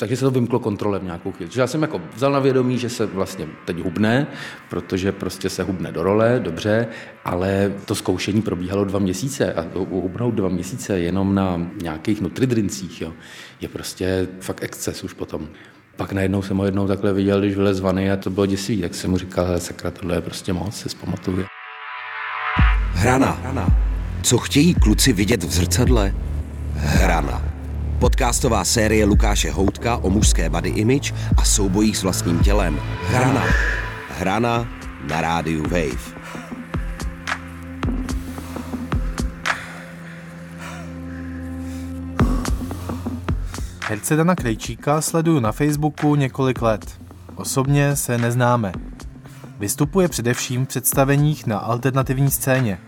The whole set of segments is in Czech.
Takže se to vymklo kontrole v nějakou chvíli. já jsem jako vzal na vědomí, že se vlastně teď hubne, protože prostě se hubne do role, dobře, ale to zkoušení probíhalo dva měsíce a hubnout dva měsíce jenom na nějakých nutridrincích, jo, je prostě fakt exces už potom. Pak najednou jsem ho jednou takhle viděl, když vylez vany a to bylo děsivý, tak jsem mu říkal, sakra, tohle je prostě moc, se zpamatuje. Hrana. Hrana. Co chtějí kluci vidět v zrcadle? Hrana. Podcastová série Lukáše Houtka o mužské body image a soubojích s vlastním tělem. Hrana. Hrana na rádiu Wave. Herce Dana Krejčíka sleduju na Facebooku několik let. Osobně se neznáme. Vystupuje především v představeních na alternativní scéně.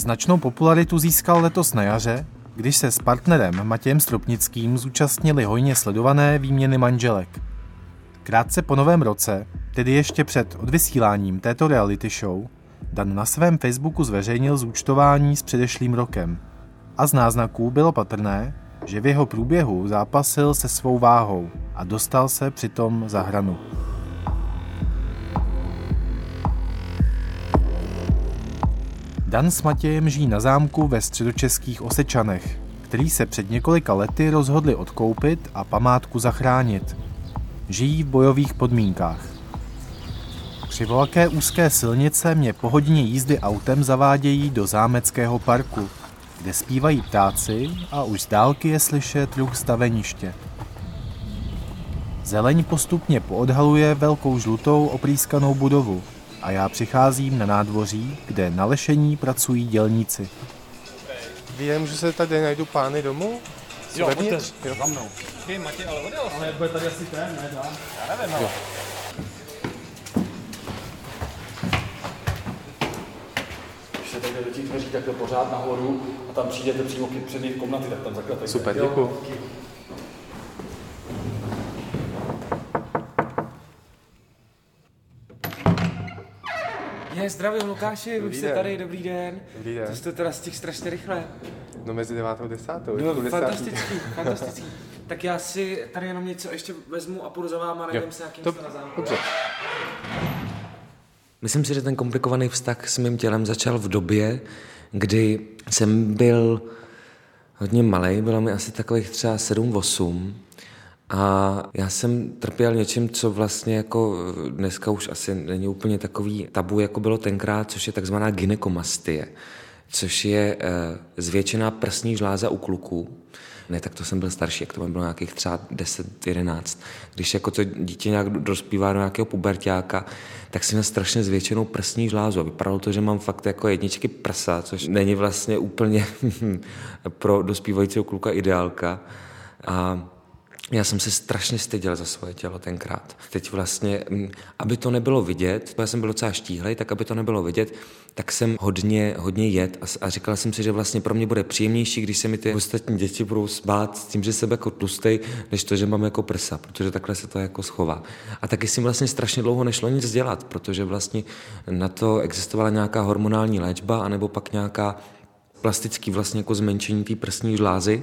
Značnou popularitu získal letos na jaře, když se s partnerem Matějem Stropnickým zúčastnili hojně sledované výměny manželek. Krátce po novém roce, tedy ještě před odvysíláním této reality show, Dan na svém Facebooku zveřejnil zúčtování s předešlým rokem. A z náznaků bylo patrné, že v jeho průběhu zápasil se svou váhou a dostal se přitom za hranu. Dan s Matějem žijí na zámku ve středočeských Osečanech, který se před několika lety rozhodli odkoupit a památku zachránit. Žijí v bojových podmínkách. Při velké úzké silnice mě po hodině jízdy autem zavádějí do zámeckého parku, kde zpívají ptáci a už z dálky je slyšet ruch staveniště. Zeleň postupně poodhaluje velkou žlutou oprýskanou budovu a já přicházím na nádvoří, kde na lešení pracují dělníci. Vím, že se tady najdu pány domů? Jo, otevř, za mnou. Hej, Matěj, ale odjel Ale bude tady asi ten, ne, dá? Já nevím, ale. Když se tady do těch dveří takhle pořád nahoru a tam přijdete přímo před jejich komnaty, tak tam zaklepejte. Super, děkuji. Je, zdravím Lukáši, už jste tady, dobrý den. Dobrý den. To jste teda stihl strašně rychle. No mezi devátou a desátou. No, půl fantastický, fantastický. Tak já si tady jenom něco ještě vezmu a půjdu za váma, najdem se jakým Dob- jste na zámku. Dobře. Myslím si, že ten komplikovaný vztah s mým tělem začal v době, kdy jsem byl hodně malý, bylo mi asi takových třeba 7-8 a já jsem trpěl něčím, co vlastně jako dneska už asi není úplně takový tabu, jako bylo tenkrát, což je takzvaná gynekomastie, což je eh, zvětšená prsní žláza u kluků. Ne, tak to jsem byl starší, jak to bylo nějakých třeba 10, 11. Když jako to dítě nějak dospívá do nějakého pubertáka, tak jsem měl strašně zvětšenou prsní žlázu. A vypadalo to, že mám fakt jako jedničky prsa, což není vlastně úplně pro dospívajícího kluka ideálka. A já jsem se strašně styděl za svoje tělo tenkrát. Teď vlastně, mm, aby to nebylo vidět, já jsem byl docela štíhlej, tak aby to nebylo vidět, tak jsem hodně, hodně jet a, a říkal jsem si, že vlastně pro mě bude příjemnější, když se mi ty ostatní děti budou spát s tím, že jsem jako tlustej, než to, že mám jako prsa, protože takhle se to jako schová. A taky si vlastně strašně dlouho nešlo nic dělat, protože vlastně na to existovala nějaká hormonální léčba, anebo pak nějaká plastický vlastně jako zmenšení té prsní žlázy,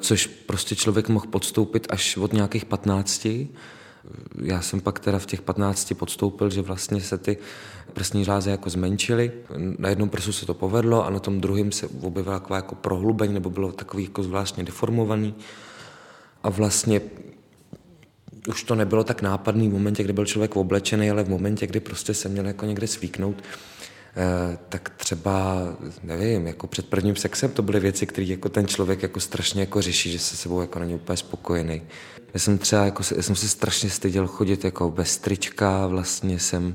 což prostě člověk mohl podstoupit až od nějakých 15. Já jsem pak teda v těch 15 podstoupil, že vlastně se ty prsní řázy jako zmenšily. Na jednom prsu se to povedlo a na tom druhém se objevila taková jako prohlubení nebo bylo takový jako zvláštně deformovaný. A vlastně už to nebylo tak nápadný v momentě, kdy byl člověk oblečený, ale v momentě, kdy prostě se měl jako někde svíknout, Eh, tak třeba, nevím, jako před prvním sexem to byly věci, které jako ten člověk jako strašně jako řeší, že se sebou jako není úplně spokojený. Já jsem třeba, jako, já jsem se strašně styděl chodit jako bez trička, vlastně jsem uh,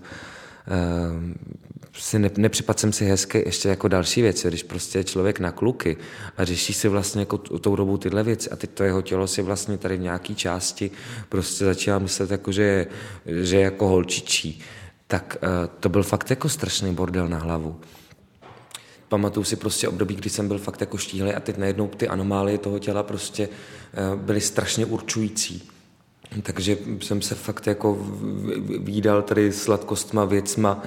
si ne, nepřipad jsem si hezky ještě jako další věci, když prostě je člověk na kluky a řeší si vlastně jako tou dobou tyhle věci a teď to jeho tělo si vlastně tady v nějaký části prostě začíná myslet jako, že že je jako holčičí tak uh, to byl fakt jako strašný bordel na hlavu. Pamatuju si prostě období, kdy jsem byl fakt jako štíhlý a teď najednou ty anomálie toho těla prostě uh, byly strašně určující. Takže jsem se fakt jako výdal tady sladkostma, věcma,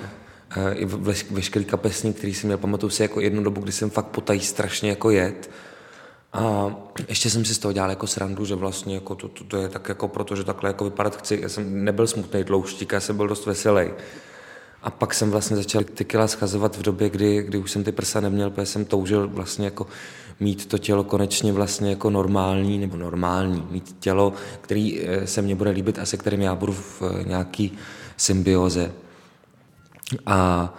uh, i veškerý kapesník, který jsem měl, pamatuju si jako jednu dobu, kdy jsem fakt potají strašně jako jet A ještě jsem si z toho dělal jako srandu, že vlastně jako to, to, to je tak jako proto, že takhle jako vypadat chci. Já jsem nebyl smutný tlouštík, já jsem byl dost veselý. A pak jsem vlastně začal ty kila schazovat v době, kdy, kdy už jsem ty prsa neměl, protože jsem toužil vlastně jako mít to tělo konečně vlastně jako normální, nebo normální, mít tělo, který eh, se mně bude líbit a se kterým já budu v eh, nějaký symbioze. A,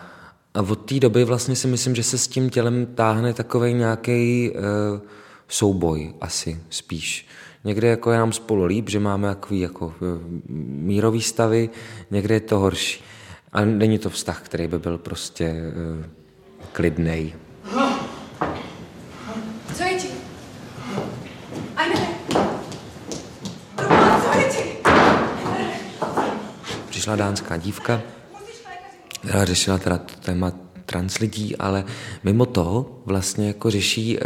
a od té doby vlastně si myslím, že se s tím tělem táhne takový nějaký uh, souboj asi spíš. Někde jako je nám spolu líp, že máme takový jako mírový stavy, někde je to horší. A není to vztah, který by byl prostě uh, klidnej. Co je ti? Eine. Co je ti? Přišla dánská dívka, která řešila teda to téma trans lidí, ale mimo to vlastně jako řeší uh,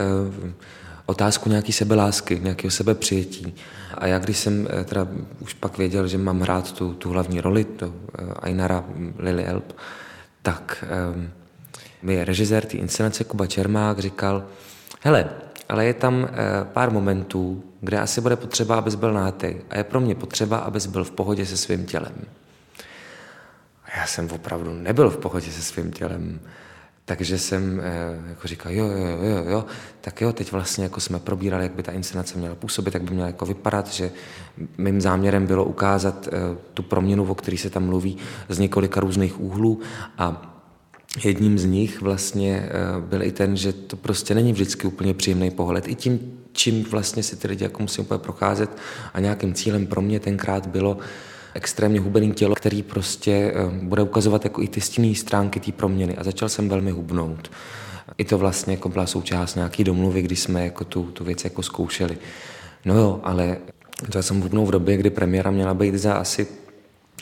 otázku nějaký sebelásky, nějakého sebepřijetí. A já když jsem uh, teda už pak věděl, že mám hrát tu, tu hlavní roli, to Ainara Lily Elp, tak um, mi režisér té inscenace Kuba Čermák říkal, hele, ale je tam uh, pár momentů, kde asi bude potřeba, abys byl nátej. A je pro mě potřeba, abys byl v pohodě se svým tělem já jsem opravdu nebyl v pohodě se svým tělem. Takže jsem eh, jako říkal, jo, jo, jo, jo, tak jo, teď vlastně jako jsme probírali, jak by ta inscenace měla působit, jak by měla jako vypadat, že mým záměrem bylo ukázat eh, tu proměnu, o který se tam mluví, z několika různých úhlů a jedním z nich vlastně eh, byl i ten, že to prostě není vždycky úplně příjemný pohled. I tím, čím vlastně si ty lidi jako musí úplně procházet a nějakým cílem pro mě tenkrát bylo, extrémně hubený tělo, který prostě eh, bude ukazovat jako i ty stinné stránky té proměny. A začal jsem velmi hubnout. I to vlastně jako byla součást nějaký domluvy, kdy jsme jako tu, tu věc jako zkoušeli. No jo, ale začal jsem hubnout v době, kdy premiéra měla být za asi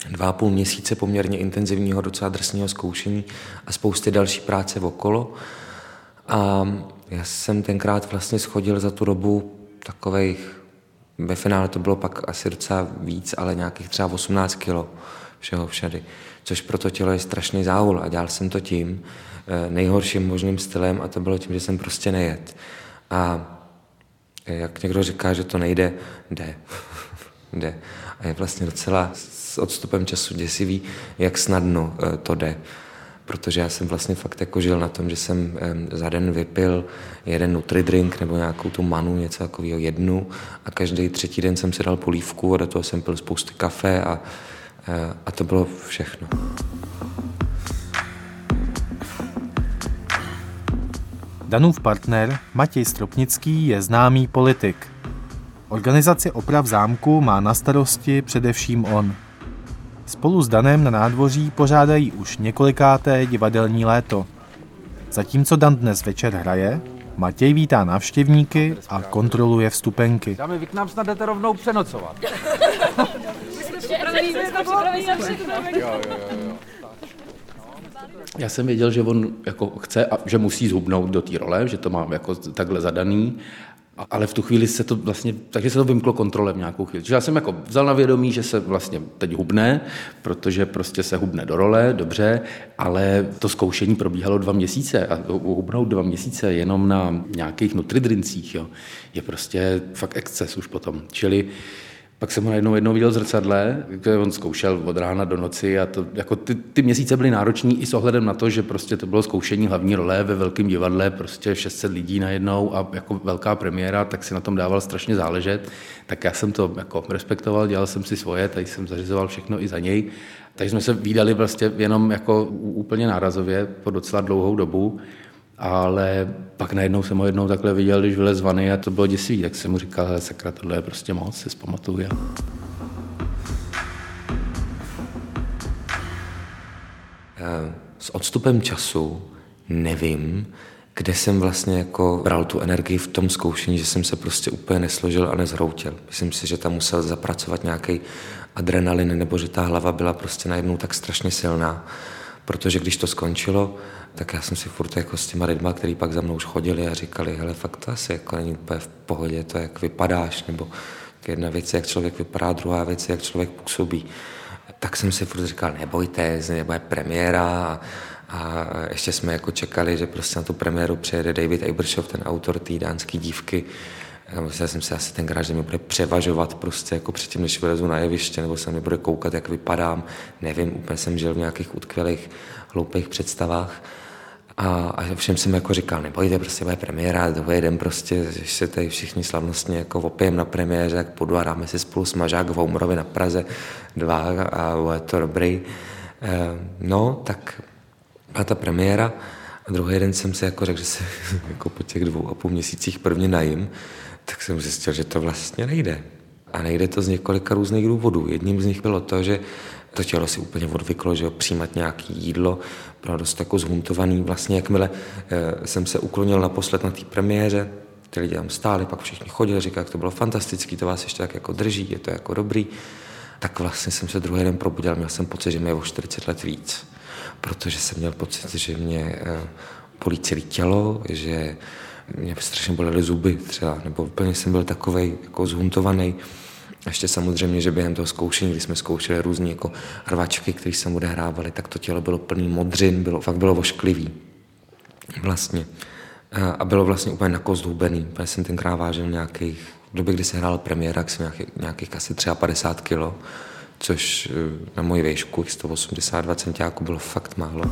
dva a půl měsíce poměrně intenzivního, docela drsného zkoušení a spousty další práce okolo. A já jsem tenkrát vlastně schodil za tu dobu takových ve finále to bylo pak asi docela víc, ale nějakých třeba 18 kilo všeho všady, což pro to tělo je strašný záhul a dělal jsem to tím eh, nejhorším možným stylem a to bylo tím, že jsem prostě nejet. A jak někdo říká, že to nejde, jde. jde. A je vlastně docela s odstupem času děsivý, jak snadno eh, to jde protože já jsem vlastně fakt jako žil na tom, že jsem za den vypil jeden nutridrink nebo nějakou tu manu, něco takového jednu a každý třetí den jsem si dal polívku a do toho jsem pil spousty kafe a, e, a to bylo všechno. Danův partner Matěj Stropnický je známý politik. Organizaci oprav zámku má na starosti především on – Spolu s Danem na nádvoří pořádají už několikáté divadelní léto. Zatímco Dan dnes večer hraje, Matěj vítá návštěvníky a kontroluje vstupenky. Dámy, vy k nám snad jdete rovnou přenocovat. Já jsem věděl, že on jako chce a že musí zhubnout do té role, že to mám jako takhle zadaný ale v tu chvíli se to vlastně, takže se to vymklo kontrole v nějakou chvíli. Čiže já jsem jako vzal na vědomí, že se vlastně teď hubne, protože prostě se hubne do role, dobře, ale to zkoušení probíhalo dva měsíce a hubnout dva měsíce jenom na nějakých nutridrincích, jo, je prostě fakt exces už potom. Čili pak jsem ho najednou jednou viděl v zrcadle, kde on zkoušel od rána do noci a to, jako ty, ty měsíce byly náročný i s ohledem na to, že prostě to bylo zkoušení hlavní role ve velkém divadle, prostě 600 lidí najednou a jako velká premiéra, tak si na tom dával strašně záležet. Tak já jsem to jako respektoval, dělal jsem si svoje, tady jsem zařizoval všechno i za něj. Takže jsme se výdali vlastně jenom jako úplně nárazově po docela dlouhou dobu ale pak najednou jsem ho jednou takhle viděl, když vylez vany a to bylo děsivý, tak jsem mu říkal, že sakra, tohle je prostě moc, si zpamatuju. S odstupem času nevím, kde jsem vlastně jako bral tu energii v tom zkoušení, že jsem se prostě úplně nesložil a nezhroutil. Myslím si, že tam musel zapracovat nějaký adrenalin, nebo že ta hlava byla prostě najednou tak strašně silná, protože když to skončilo, tak já jsem si furt jako s těma lidma, kteří pak za mnou už chodili a říkali, hele, fakt to asi jako není úplně v pohodě, to jak vypadáš, nebo jedna věc je, jak člověk vypadá, druhá věc je, jak člověk působí. Tak jsem si furt říkal, nebojte, nebo je premiéra a, A ještě jsme jako čekali, že prostě na tu premiéru přijede David Abershoff, ten autor té dánské dívky. Já myslel jsem si asi tenkrát, že mi bude převažovat prostě jako předtím, než vylezu na jeviště, nebo se mi bude koukat, jak vypadám. Nevím, úplně jsem žil v nějakých utkvělých, hloupých představách. A, a všem jsem jako říkal, nebojte, prostě bude premiéra, dojedem prostě, že se tady všichni slavnostně jako opijem na premiéře, jak půjdu a dáme si spolu smažák v Houmrovi na Praze dva a bude to dobrý. E, no, tak byla ta premiéra a druhý den jsem si jako řekl, že se jako po těch dvou a půl měsících prvně najím, tak jsem zjistil, že to vlastně nejde. A nejde to z několika různých důvodů. Jedním z nich bylo to, že to tělo si úplně odvyklo, že přijímat nějaké jídlo, bylo dost jako zhuntovaný. Vlastně jakmile e, jsem se uklonil naposled na té premiéře, ty lidi tam stáli, pak všichni chodili, říkali, jak to bylo fantastický, to vás ještě tak jako drží, je to jako dobrý. Tak vlastně jsem se druhý den probudil, měl jsem pocit, že mi je o 40 let víc protože jsem měl pocit, že mě eh, bolí celé tělo, že mě strašně bolely zuby třeba, nebo úplně jsem byl takovej jako zhuntovaný. Ještě samozřejmě, že během toho zkoušení, kdy jsme zkoušeli různé jako rvačky, které se odehrávaly, tak to tělo bylo plný modřin, bylo, fakt bylo vošklivý. Vlastně. A bylo vlastně úplně nakozdubený. Já jsem tenkrát vážil nějakých, v době, kdy se hrál premiéra, tak jsem nějakých, nějakých asi 53 kilo což eh, na moji výšku 182 centiáků bylo fakt málo.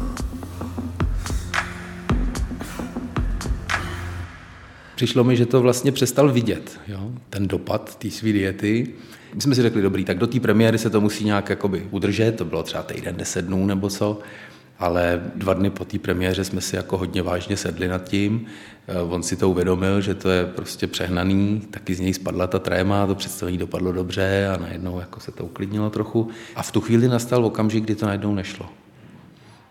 Přišlo mi, že to vlastně přestal vidět, jo? ten dopad té své diety. My jsme si řekli, dobrý, tak do té premiéry se to musí nějak jakoby udržet, to bylo třeba týden, deset dnů nebo co, ale dva dny po té premiéře jsme si jako hodně vážně sedli nad tím. Eh, on si to uvědomil, že to je prostě přehnaný, taky z něj spadla ta tréma, to představení dopadlo dobře a najednou jako se to uklidnilo trochu. A v tu chvíli nastal okamžik, kdy to najednou nešlo.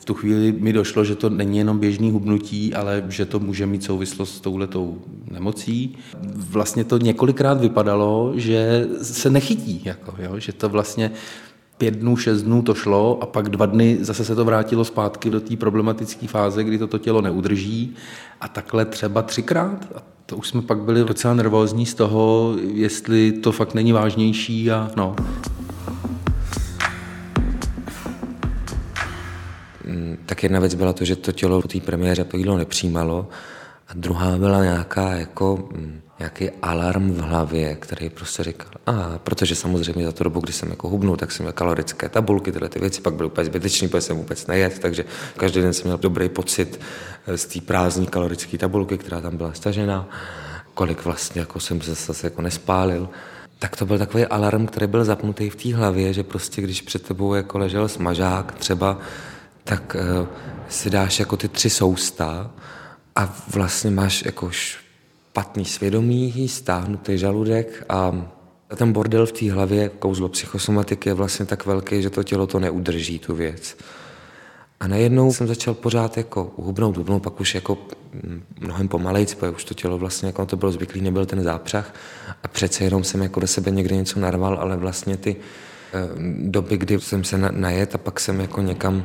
Tu chvíli mi došlo, že to není jenom běžný hubnutí, ale že to může mít souvislost s touhletou nemocí. Vlastně to několikrát vypadalo, že se nechytí, jako, jo? že to vlastně pět dnů, šest dnů to šlo a pak dva dny zase se to vrátilo zpátky do té problematické fáze, kdy toto tělo neudrží a takhle třeba třikrát. A to už jsme pak byli docela nervózní z toho, jestli to fakt není vážnější a no. Tak jedna věc byla to, že to tělo po té premiéře to jídlo nepřijímalo a druhá byla nějaká jako mm, nějaký alarm v hlavě, který prostě říkal, a protože samozřejmě za tu dobu, kdy jsem jako hubnul, tak jsem měl kalorické tabulky, tyhle ty věci, pak byly úplně zbytečný, protože jsem vůbec nejet, takže každý den jsem měl dobrý pocit z té prázdní kalorické tabulky, která tam byla stažená, kolik vlastně jako jsem se zase jako nespálil. Tak to byl takový alarm, který byl zapnutý v té hlavě, že prostě když před tebou jako ležel smažák třeba, tak uh, si dáš jako ty tři sousta a vlastně máš jako špatný svědomí, stáhnutý žaludek a ten bordel v té hlavě, kouzlo psychosomatiky je vlastně tak velký, že to tělo to neudrží, tu věc. A najednou jsem začal pořád jako hubnout, hubnout, pak už jako mnohem pomalejc, protože už to tělo vlastně jako to bylo zvyklý, nebyl ten zápřah a přece jenom jsem jako do sebe někde něco narval, ale vlastně ty eh, doby, kdy jsem se najet a pak jsem jako někam,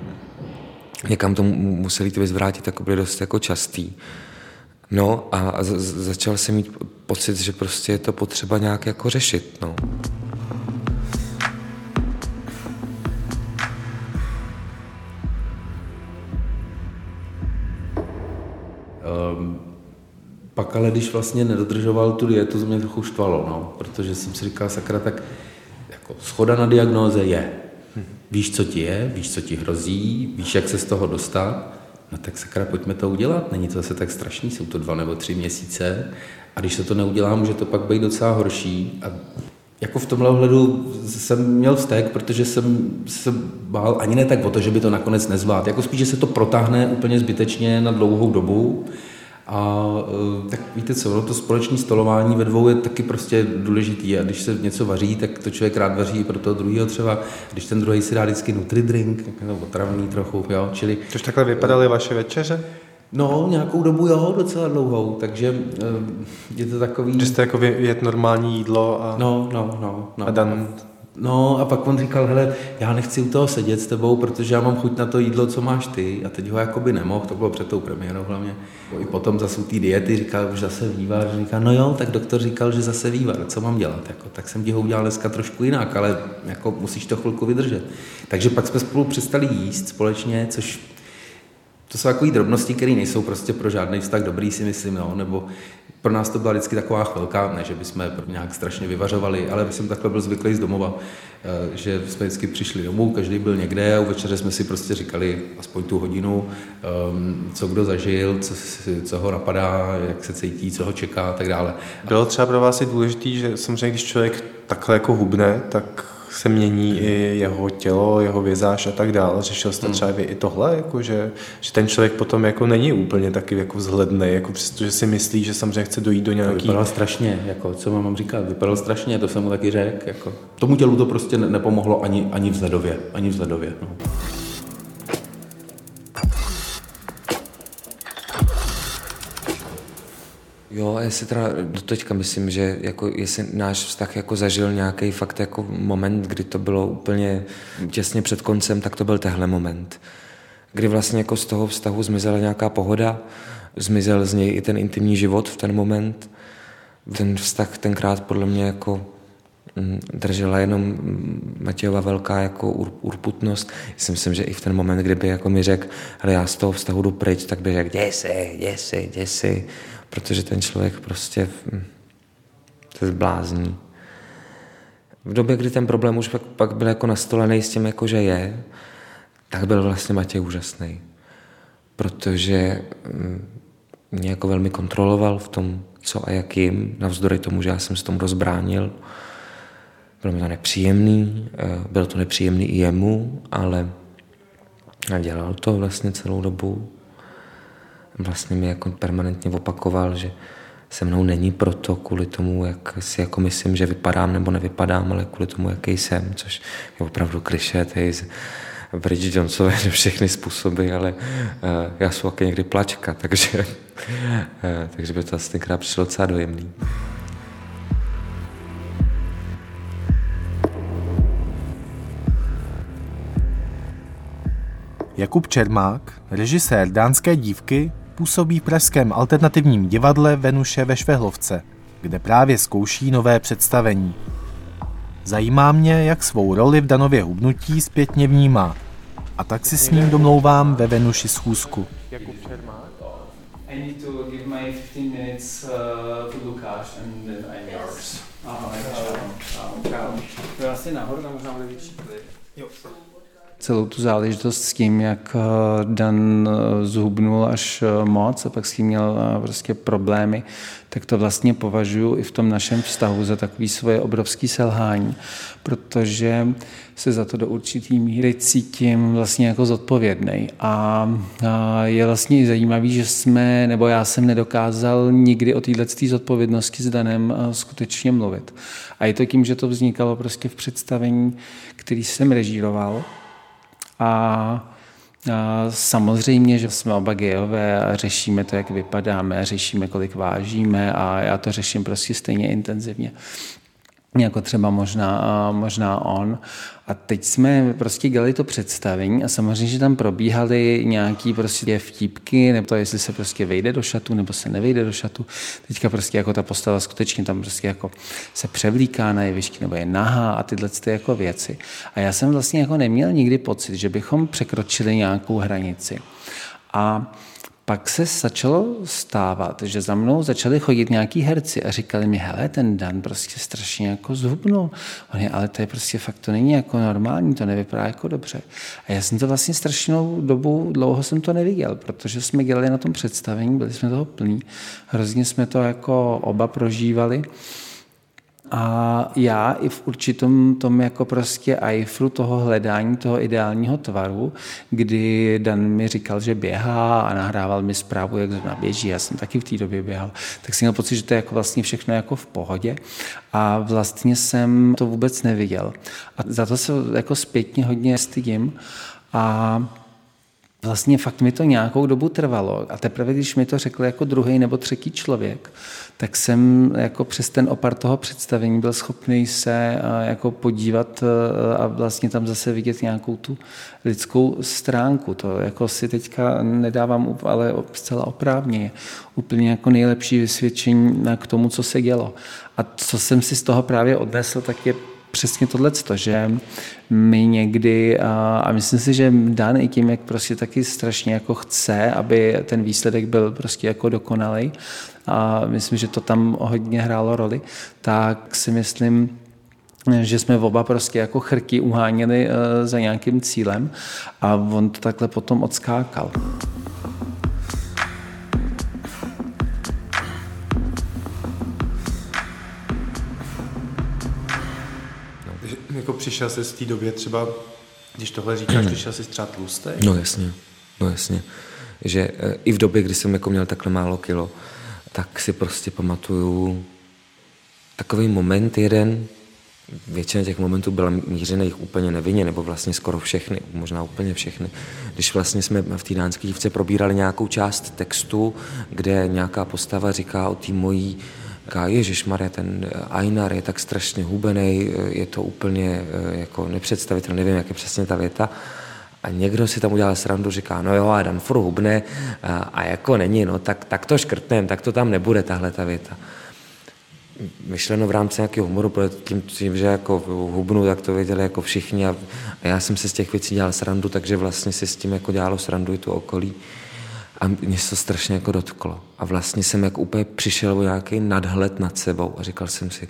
někam to musel jít vyzvrátit, jako byly dost jako častý. No a začal jsem mít pocit, že prostě je to potřeba nějak jako řešit, no. Um, pak ale, když vlastně nedodržoval tu dietu, to mě trochu štvalo, no, protože jsem si říkal, sakra, tak jako schoda na diagnóze je. Víš, co ti je, víš, co ti hrozí, víš, jak se z toho dostat, no tak sakra, pojďme to udělat, není to zase tak strašný, jsou to dva nebo tři měsíce. A když se to neudělá, může to pak být docela horší. A jako v tomhle ohledu jsem měl vztek, protože jsem se bál ani ne tak o to, že by to nakonec nezvládl, jako spíš, že se to protáhne úplně zbytečně na dlouhou dobu a e, tak víte co, no to společné stolování ve dvou je taky prostě důležitý a když se něco vaří, tak to člověk rád vaří i pro toho druhého třeba, když ten druhý si dá vždycky nutri-drink, no, otravný trochu, jo, čili... Což takhle vypadaly vaše večeře? No, nějakou dobu jo, docela dlouhou, takže e, je to takový... Že jste jako jet normální jídlo a... No, no, no. no. A dan No a pak on říkal, hele, já nechci u toho sedět s tebou, protože já mám chuť na to jídlo, co máš ty. A teď ho jakoby nemohl, to bylo před tou premiérou hlavně. I potom zase u té diety říkal, že zase vývar. Říká, no jo, tak doktor říkal, že zase vývar, co mám dělat? Jako, tak jsem ti ho udělal dneska trošku jinak, ale jako musíš to chvilku vydržet. Takže pak jsme spolu přestali jíst společně, což To jsou takové drobnosti, které nejsou prostě pro žádný vztah dobrý, si myslím, no, nebo pro nás to byla vždycky taková chvilka, ne, že bychom nějak strašně vyvařovali, ale jsem takhle byl zvyklý z domova, eh, že jsme vždycky přišli domů, každý byl někde a u večeře jsme si prostě říkali aspoň tu hodinu, ehm, co kdo zažil, co, co ho napadá, jak se cítí, co ho čeká a tak dále. Bylo třeba pro vás i důležitý, že samozřejmě, když člověk takhle jako hubne, tak se mění i jeho tělo, jeho vizáž a tak dále. Řešil jste hmm. třeba vy i tohle, jako že, že ten člověk potom jako není úplně taky jako vzhledný, jako přestože si myslí, že samozřejmě chce dojít do nějaký... Vypadal strašně, jako, co mám říkat, vypadal strašně, to jsem mu taky řekl. Jako. Tomu tělu to prostě nepomohlo ani, ani vzhledově, ani vzhledově. No. Jo, já si teda do teďka myslím, že jako jestli náš vztah jako zažil nějaký fakt jako moment, kdy to bylo úplně těsně před koncem, tak to byl tehle moment. Kdy vlastně jako z toho vztahu zmizela nějaká pohoda, zmizel z něj i ten intimní život v ten moment. Ten vztah tenkrát podle mě jako mm, držela jenom Matějova velká jako urputnost. Já si myslím, že i v ten moment, kdyby jako mi řekl, ale já z toho vztahu jdu pryč, tak by řekl, děsi, děsi, děsi protože ten člověk prostě se zblázní. V době, kdy ten problém už pak, pak byl jako nastolený s tím, jako že je, tak byl vlastně Matěj úžasný. Protože hm, mě jako velmi kontroloval v tom, co a jakým, navzdory tomu, že já jsem se tomu rozbránil. Bylo mi to nepříjemný, eh, bylo to nepříjemný i jemu, ale dělal to vlastně celou dobu vlastně mi jako permanentně opakoval, že se mnou není proto kvůli tomu, jak si jako myslím, že vypadám nebo nevypadám, ale kvůli tomu, jaký jsem, což je opravdu kliše, tady z Bridget že všechny způsoby, ale uh, já jsem taky někdy plačka, takže, uh, takže by to asi tenkrát přišlo docela dojemný. Jakub Čermák, režisér Dánské dívky, působí v pražském alternativním divadle Venuše ve Švehlovce, kde právě zkouší nové představení. Zajímá mě, jak svou roli v Danově hubnutí zpětně vnímá. A tak si s ním domlouvám ve Venuši schůzku. I need to give my 15 minutes uh, to Lukáš and then I'm yours. Aha, čau. Čau. To je asi nahoru, tam možná bude větší klid. Jo celou tu záležitost s tím, jak eh, Dan eh, zhubnul až eh, moc a pak s tím měl prostě problémy, tak to vlastně považuji i v tom našem vztahu za takový svoje obrovský selhání, protože se za to do určitý míry cítím vlastně jako zodpovědný. A je vlastně zajímavý, že jsme, nebo já jsem nedokázal nikdy o této zodpovědnosti s Danem skutečně mluvit. A je to tím, že to vznikalo prostě v představení, který jsem režíroval a samozřejmě, že jsme oba gejové a řešíme to, jak vypadáme, řešíme, kolik vážíme a já to řeším prostě stejně intenzivně jako třeba možná, možná on. A teď jsme prostě dělali to představení a samozřejmě, že tam probíhaly nějaký prostě vtípky, nebo to, jestli se prostě vejde do šatu, nebo se nevejde do šatu. Teďka prostě jako ta postava skutečně tam prostě jako se převlíká na jevišti, nebo je nahá a tyhle ty jako věci. A já jsem vlastně jako neměl nikdy pocit, že bychom překročili nějakou hranici. A pak se začalo stávat, že za mnou začali chodit nějaký herci a říkali mi, hele, ten Dan prostě strašně jako zhubnul. On je, ale to je prostě fakt, to není jako normální, to nevypadá jako dobře. A já jsem to vlastně strašnou dobu, dlouho jsem to neviděl, protože jsme dělali na tom představení, byli jsme toho plní, hrozně jsme to jako oba prožívali. A já i v určitom tom jako prostě ajfru toho hledání toho ideálního tvaru, kdy Dan mi říkal, že běhá a nahrával mi zprávu, jak zrovna běží, já jsem taky v té době běhal, tak jsem měl pocit, že to je jako vlastně všechno jako v pohodě a vlastně jsem to vůbec neviděl. A za to se jako zpětně hodně stydím a Vlastně fakt mi to nějakou dobu trvalo a teprve, když mi to řekl jako druhý nebo třetí člověk, tak jsem jako přes ten opar toho představení byl schopný se jako podívat a vlastně tam zase vidět nějakou tu lidskou stránku. To jako si teďka nedávám, ale zcela oprávně. Úplně jako nejlepší vysvědčení k tomu, co se dělo. A co jsem si z toho právě odnesl, tak je přesně tohle, že my někdy, a myslím si, že Dan i tím, jak prostě taky strašně jako chce, aby ten výsledek byl prostě jako dokonalý, a myslím, že to tam hodně hrálo roli, tak si myslím, že jsme oba prostě jako chrky uháněli eh, za nějakým cílem a on to takhle potom odskákal. Jako přišel jsi v té době třeba, když tohle říkáš, přišel jsi třeba tlustý? No jasně, no jasně. Že e, i v době, kdy jsem jako měl takhle málo kilo, tak si prostě pamatuju takový moment jeden, většina těch momentů byla mířených úplně nevinně, nebo vlastně skoro všechny, možná úplně všechny. Když vlastně jsme v té dánské dívce probírali nějakou část textu, kde nějaká postava říká o té mojí říká, Ježíš Maria, ten Einar je tak strašně hubený, je to úplně eh, jako nepředstavitelné, nevím, jak je přesně ta věta. A někdo si tam udělal srandu, říká, no jo, Adam furt hubne a, a jako není, no tak, tak to škrtnem, tak to tam nebude, tahle ta věta. Myšleno v rámci nějakého humoru, protože tím, tím, že jako hubnu, tak to věděli jako všichni a, a já jsem se z těch věcí dělal srandu, takže vlastně si s tím jako dělalo srandu i tu okolí. A mě se to strašně jako dotklo. A vlastně jsem jako úplně přišel o nějaký nadhled nad sebou a říkal jsem si,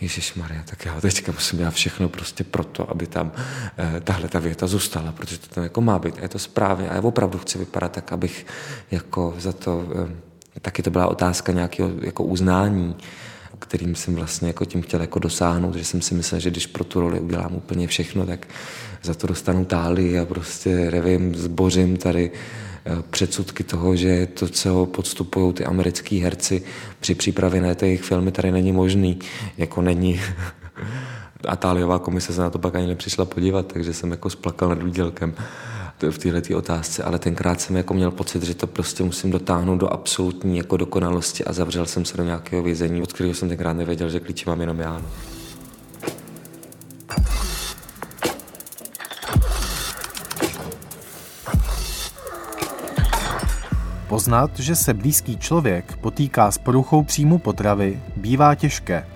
Ježíš Maria, tak já teďka musím dělat všechno prostě proto, aby tam eh, tahle ta věta zůstala, protože to tam jako má být. A je to správně. A já opravdu chci vypadat tak, abych jako za to, eh, taky to byla otázka nějakého jako uznání, kterým jsem vlastně jako tím chtěl jako dosáhnout, že jsem si myslel, že když pro tu roli udělám úplně všechno, tak za to dostanu táli a prostě nevím, zbořím tady předsudky toho, že to, co podstupují ty americký herci při přípravě na jejich filmy, tady není možný. Jako není. A Táliová komise se na to pak ani nepřišla podívat, takže jsem jako splakal nad výdělkem v této otázce, ale tenkrát jsem jako měl pocit, že to prostě musím dotáhnout do absolutní jako dokonalosti a zavřel jsem se do nějakého vězení, od kterého jsem tenkrát nevěděl, že klíče mám jenom já. Poznat, že se blízký člověk potýká s poruchou příjmu potravy, bývá těžké.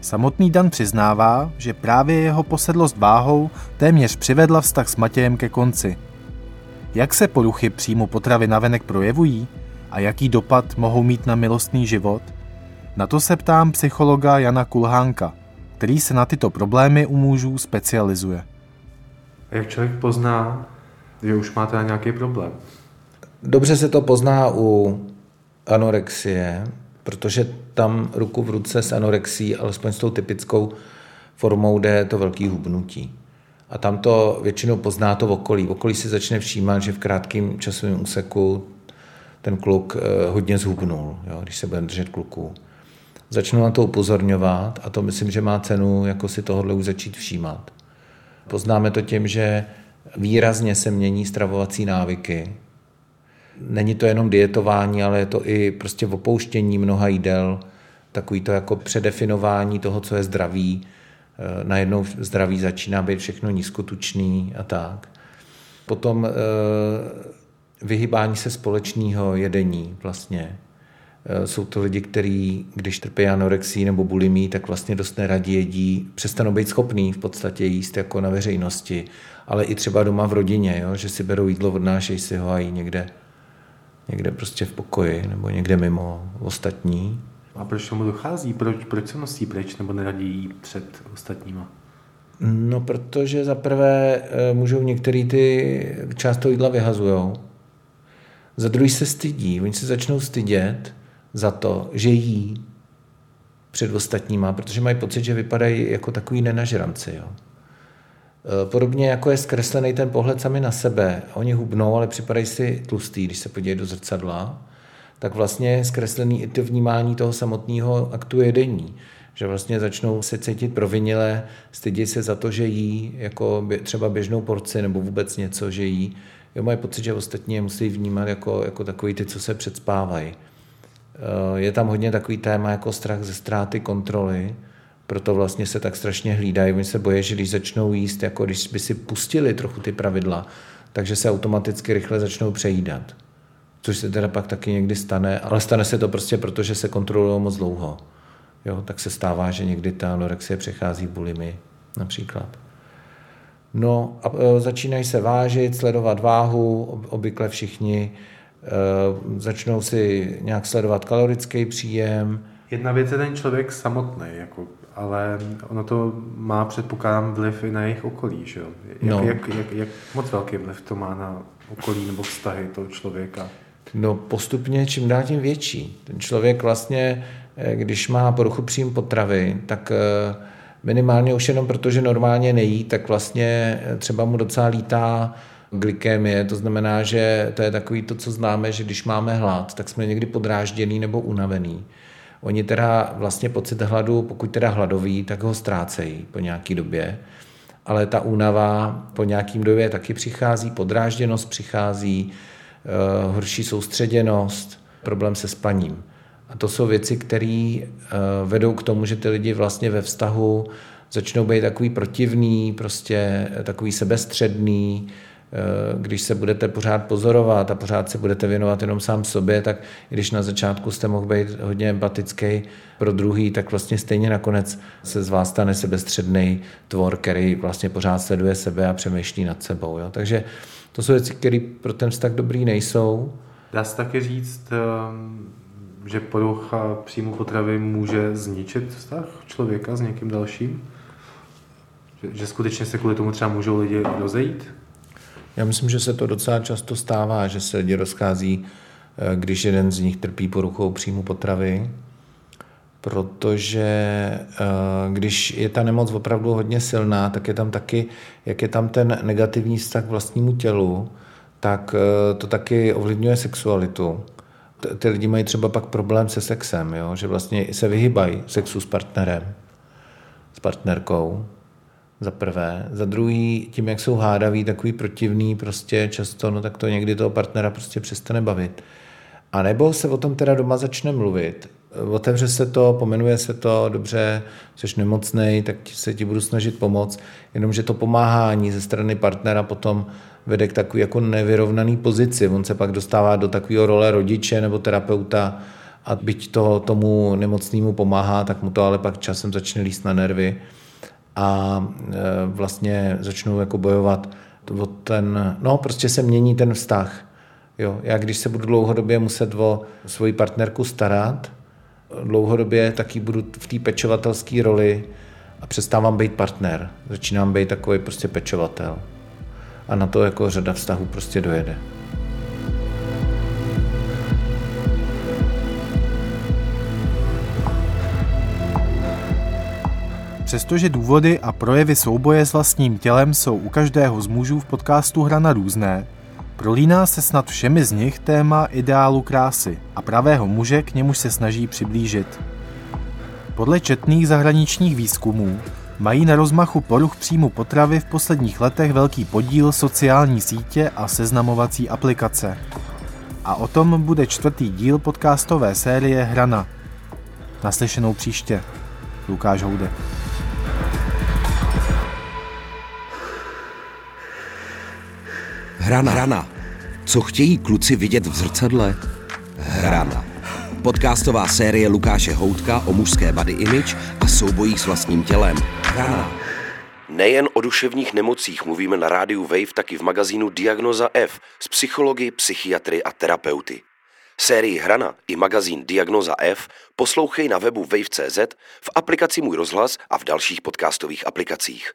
Samotný Dan přiznává, že právě jeho posedlost váhou téměř přivedla vztah s Matějem ke konci. Jak se poruchy příjmu potravy navenek projevují a jaký dopad mohou mít na milostný život? Na to se ptám psychologa Jana Kulhánka, který se na tyto problémy u mužů specializuje. Jak člověk pozná, že už máte nějaký problém? Dobře se to pozná u anorexie, protože tam ruku v ruce s anorexí, alespoň s tou typickou formou, jde to velký hubnutí. A tam to většinou pozná to v okolí. V okolí si začne všímat, že v krátkém časovém úseku ten kluk eh, hodně zhubnul, jo, když se bude držet kluků. Začnu na to upozorňovat a to myslím, že má cenu jako si tohle už začít všímat. Poznáme to tím, že výrazně se mění stravovací návyky, Není to jenom dietování, ale je to i prostě opouštění mnoha jídel, takový to jako předefinování toho, co je zdraví. Eh, najednou zdraví začíná být všechno nízkotučný a tak. Potom eh, vyhybání se společného jedení vlastně. Eh, jsou to lidi, kteří, když trpí anorexí nebo bulimí, tak vlastně dost neradí jedí, přestanou být schopný v podstatě jíst jako na veřejnosti, ale i třeba doma v rodině, jo? že si berou jídlo, odnášejí si ho a jí někde někde prostě v pokoji nebo někde mimo ostatní. A proč tomu dochází? Proč, proč se nosí pryč nebo neradí před ostatníma? No, protože za prvé eh, můžou některý ty část toho jídla vyhazujou. Za druhý se stydí. Oni se začnou stydět za to, že jí před ostatníma, protože mají pocit, že vypadají jako takový nenažranci. Jo. Eh, podobně jako je zkreslený ten pohled sami na sebe. Oni hubnou, ale připadají si tlustý, když se podívají do zrcadla. Tak vlastně je zkreslený i to vnímání toho samotného aktu jedení. Že vlastně začnou se cítit provinile, stydí se za to, že jí jako třeba běžnou porci nebo vůbec něco, že jí. Jo, mají pocit, že ostatní je musí vnímat jako, jako takový ty, co se předspávají. Eh, je tam hodně takový téma jako strach ze ztráty kontroly, proto vlastně se tak strašně hlídají. Oni se bojí, že když začnou jíst, jako když by si pustili trochu ty pravidla, takže se automaticky rychle začnou přejídat. Což se teda pak taky někdy stane, ale stane se to prostě proto, že se kontrolují moc dlouho. jo, tak se stává, že někdy ta anorexie přechází v bulimy například. No a e, začínají se vážit, sledovat váhu, obvykle všichni e, začnou si nějak sledovat kalorický příjem. Jedna věc je ten člověk samotný, jako, ale ono to má, předpokládám, vliv i na jejich okolí, že jo? Jak, No. jak, jak, jak moc velký vliv to má na okolí nebo vztahy toho člověka? No postupně čím dál tím větší. Ten člověk vlastně, eh, když má poruchu příjmu potravy, tak eh, minimálně už jenom protože normálně nejí, tak vlastně eh, třeba mu docela lítá glykemie, to znamená, že to je takový to, co známe, že když máme hlad, tak jsme někdy podrážděný nebo unavený. Oni teda vlastně pocit hladu, pokud teda hladoví, tak ho ztrácejí po nějaký době, ale ta únava po nějakým době taky přichází, podrážděnost přichází, eh, horší soustředěnost, problém se spaním. A to jsou věci, které vedou k tomu, že ty lidi vlastně ve vztahu začnou být takový protivný, prostě eh, takový sebestředný, Eh, když se budete pořád pozorovat a pořád se budete věnovat jenom sám sobě, tak i když na začátku jste mohl být hodně empatický pro druhý, tak vlastně stejně nakonec se z vás stane sebestředný tvor, který vlastně pořád sleduje sebe a přemýšlí nad sebou. Jo? Takže to jsou věci, které pro ten vztah dobrý nejsou. Dá se taky říct, ehm, že porucha příjmu potravy může zničit vztah člověka s někým dalším? Že, že skutečně se kvůli tomu třeba můžou lidi rozejít? Já myslím, že se to docela často stává, že se lidi rozchází, eh, když jeden z nich trpí poruchou příjmu potravy, protože eh, když je ta nemoc opravdu hodně silná, tak je tam taky, jak je tam ten negativní vztah k vlastnímu tělu, tak eh, to taky ovlivňuje sexualitu. Ty lidi mají třeba pak problém se sexem, jo? že vlastně se vyhybají sexu s partnerem, s partnerkou, za prvé. Za druhý, tím, jak jsou hádaví, takový protivný, prostě často, no tak to někdy toho partnera prostě přestane bavit. A nebo se o tom teda doma začne mluvit. Otevře se to, pomenuje se to, dobře, jsi nemocnej, tak se ti budu snažit pomoct. Jenomže to pomáhání ze strany partnera potom vede k takové jako nevyrovnaný pozici. On se pak dostává do takového role rodiče nebo terapeuta a byť to tomu nemocnému pomáhá, tak mu to ale pak časem začne líst na nervy a e, vlastně začnou jako bojovat o ten, no prostě se mění ten vztah. Jo, já když se budu dlouhodobě muset o svoji partnerku starat, dlouhodobě taky budu v té pečovatelské roli a přestávám být partner. Začínám být takový prostě pečovatel. A na to jako řada vztahů prostě dojede. Přestože důvody a projevy souboje s vlastním tělem jsou u každého z mužů v podcastu Hrana různé, prolíná se snad všemi z nich téma ideálu krásy a pravého muže k němuž se snaží přiblížit. Podle četných zahraničních výzkumů mají na rozmachu poruch příjmu potravy v posledních letech velký podíl sociální sítě a seznamovací aplikace. A o tom bude čtvrtý díl podcastové série Hrana. Naslyšenou příště. Lukáš Houdek. Hrana. Hrana. Co chtějí kluci vidět v zrcadle? Hrana. Podcastová série Lukáše Houtka o mužské body image a soubojích s vlastním tělem. Hrana. Nejen o duševních nemocích mluvíme na rádiu Wave, taky v magazínu Diagnoza F s psychologi, psychiatry a terapeuty. Sérii Hrana i magazín Diagnoza F poslouchej na webu wave.cz, v aplikaci Můj rozhlas a v dalších podcastových aplikacích.